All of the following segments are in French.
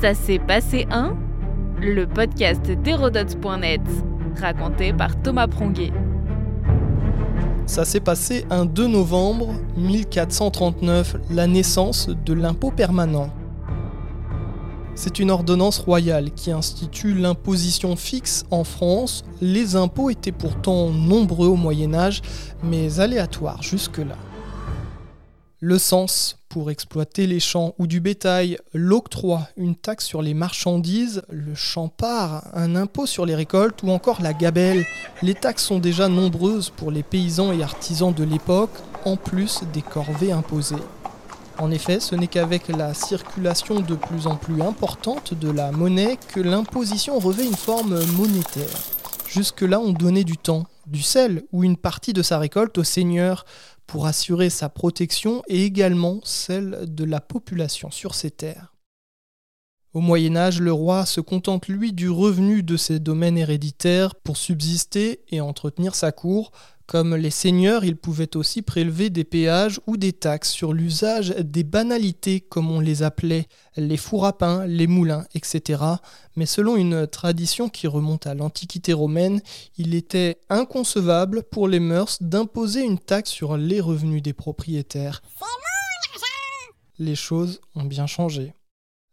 Ça s'est passé un Le podcast d'Hérodote.net, raconté par Thomas Pronguet. Ça s'est passé un 2 novembre 1439, la naissance de l'impôt permanent. C'est une ordonnance royale qui institue l'imposition fixe en France. Les impôts étaient pourtant nombreux au Moyen Âge, mais aléatoires jusque-là. Le sens, pour exploiter les champs ou du bétail, l'octroi, une taxe sur les marchandises, le champard, un impôt sur les récoltes ou encore la gabelle. Les taxes sont déjà nombreuses pour les paysans et artisans de l'époque, en plus des corvées imposées. En effet, ce n'est qu'avec la circulation de plus en plus importante de la monnaie que l'imposition revêt une forme monétaire. Jusque-là, on donnait du temps, du sel ou une partie de sa récolte au seigneur pour assurer sa protection et également celle de la population sur ses terres. Au Moyen Âge, le roi se contente lui du revenu de ses domaines héréditaires pour subsister et entretenir sa cour, comme les seigneurs, ils pouvaient aussi prélever des péages ou des taxes sur l'usage des banalités, comme on les appelait, les fours à pain, les moulins, etc. Mais selon une tradition qui remonte à l'Antiquité romaine, il était inconcevable pour les mœurs d'imposer une taxe sur les revenus des propriétaires. Les choses ont bien changé.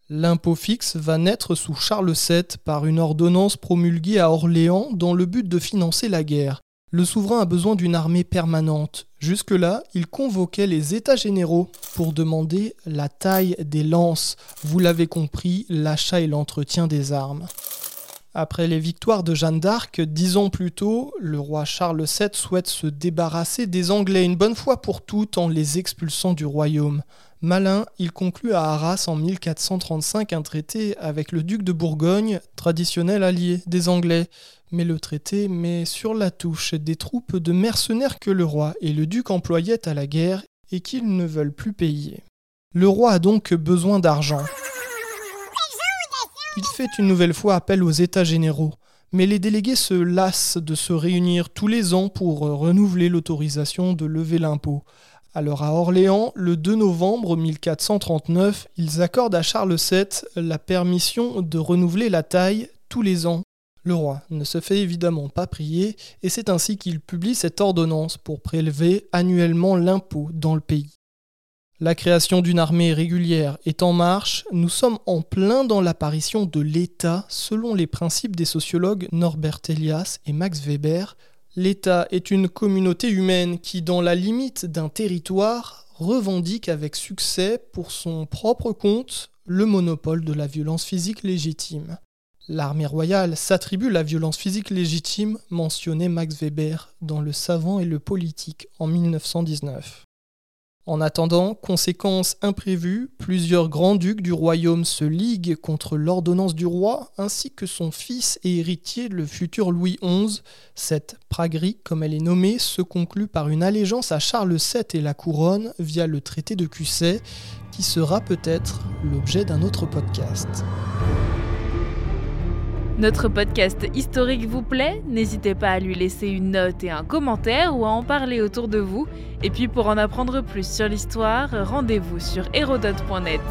L'impôt fixe va naître sous Charles VII par une ordonnance promulguée à Orléans dans le but de financer la guerre le souverain a besoin d'une armée permanente. Jusque-là, il convoquait les États généraux pour demander la taille des lances, vous l'avez compris, l'achat et l'entretien des armes. Après les victoires de Jeanne d'Arc, dix ans plus tôt, le roi Charles VII souhaite se débarrasser des Anglais une bonne fois pour toutes en les expulsant du royaume. Malin, il conclut à Arras en 1435 un traité avec le duc de Bourgogne, traditionnel allié des Anglais mais le traité met sur la touche des troupes de mercenaires que le roi et le duc employaient à la guerre et qu'ils ne veulent plus payer. Le roi a donc besoin d'argent. Il fait une nouvelle fois appel aux États généraux, mais les délégués se lassent de se réunir tous les ans pour renouveler l'autorisation de lever l'impôt. Alors à Orléans, le 2 novembre 1439, ils accordent à Charles VII la permission de renouveler la taille tous les ans le roi ne se fait évidemment pas prier et c'est ainsi qu'il publie cette ordonnance pour prélever annuellement l'impôt dans le pays. La création d'une armée régulière est en marche, nous sommes en plein dans l'apparition de l'État selon les principes des sociologues Norbert Elias et Max Weber. L'État est une communauté humaine qui, dans la limite d'un territoire, revendique avec succès pour son propre compte le monopole de la violence physique légitime. L'armée royale s'attribue la violence physique légitime mentionnée Max Weber dans Le savant et le politique en 1919. En attendant, conséquence imprévue, plusieurs grands-ducs du royaume se liguent contre l'ordonnance du roi, ainsi que son fils et héritier, le futur Louis XI. Cette praguerie, comme elle est nommée, se conclut par une allégeance à Charles VII et la couronne via le traité de Cusset, qui sera peut-être l'objet d'un autre podcast. Notre podcast historique vous plaît N'hésitez pas à lui laisser une note et un commentaire ou à en parler autour de vous. Et puis pour en apprendre plus sur l'histoire, rendez-vous sur hérodote.net.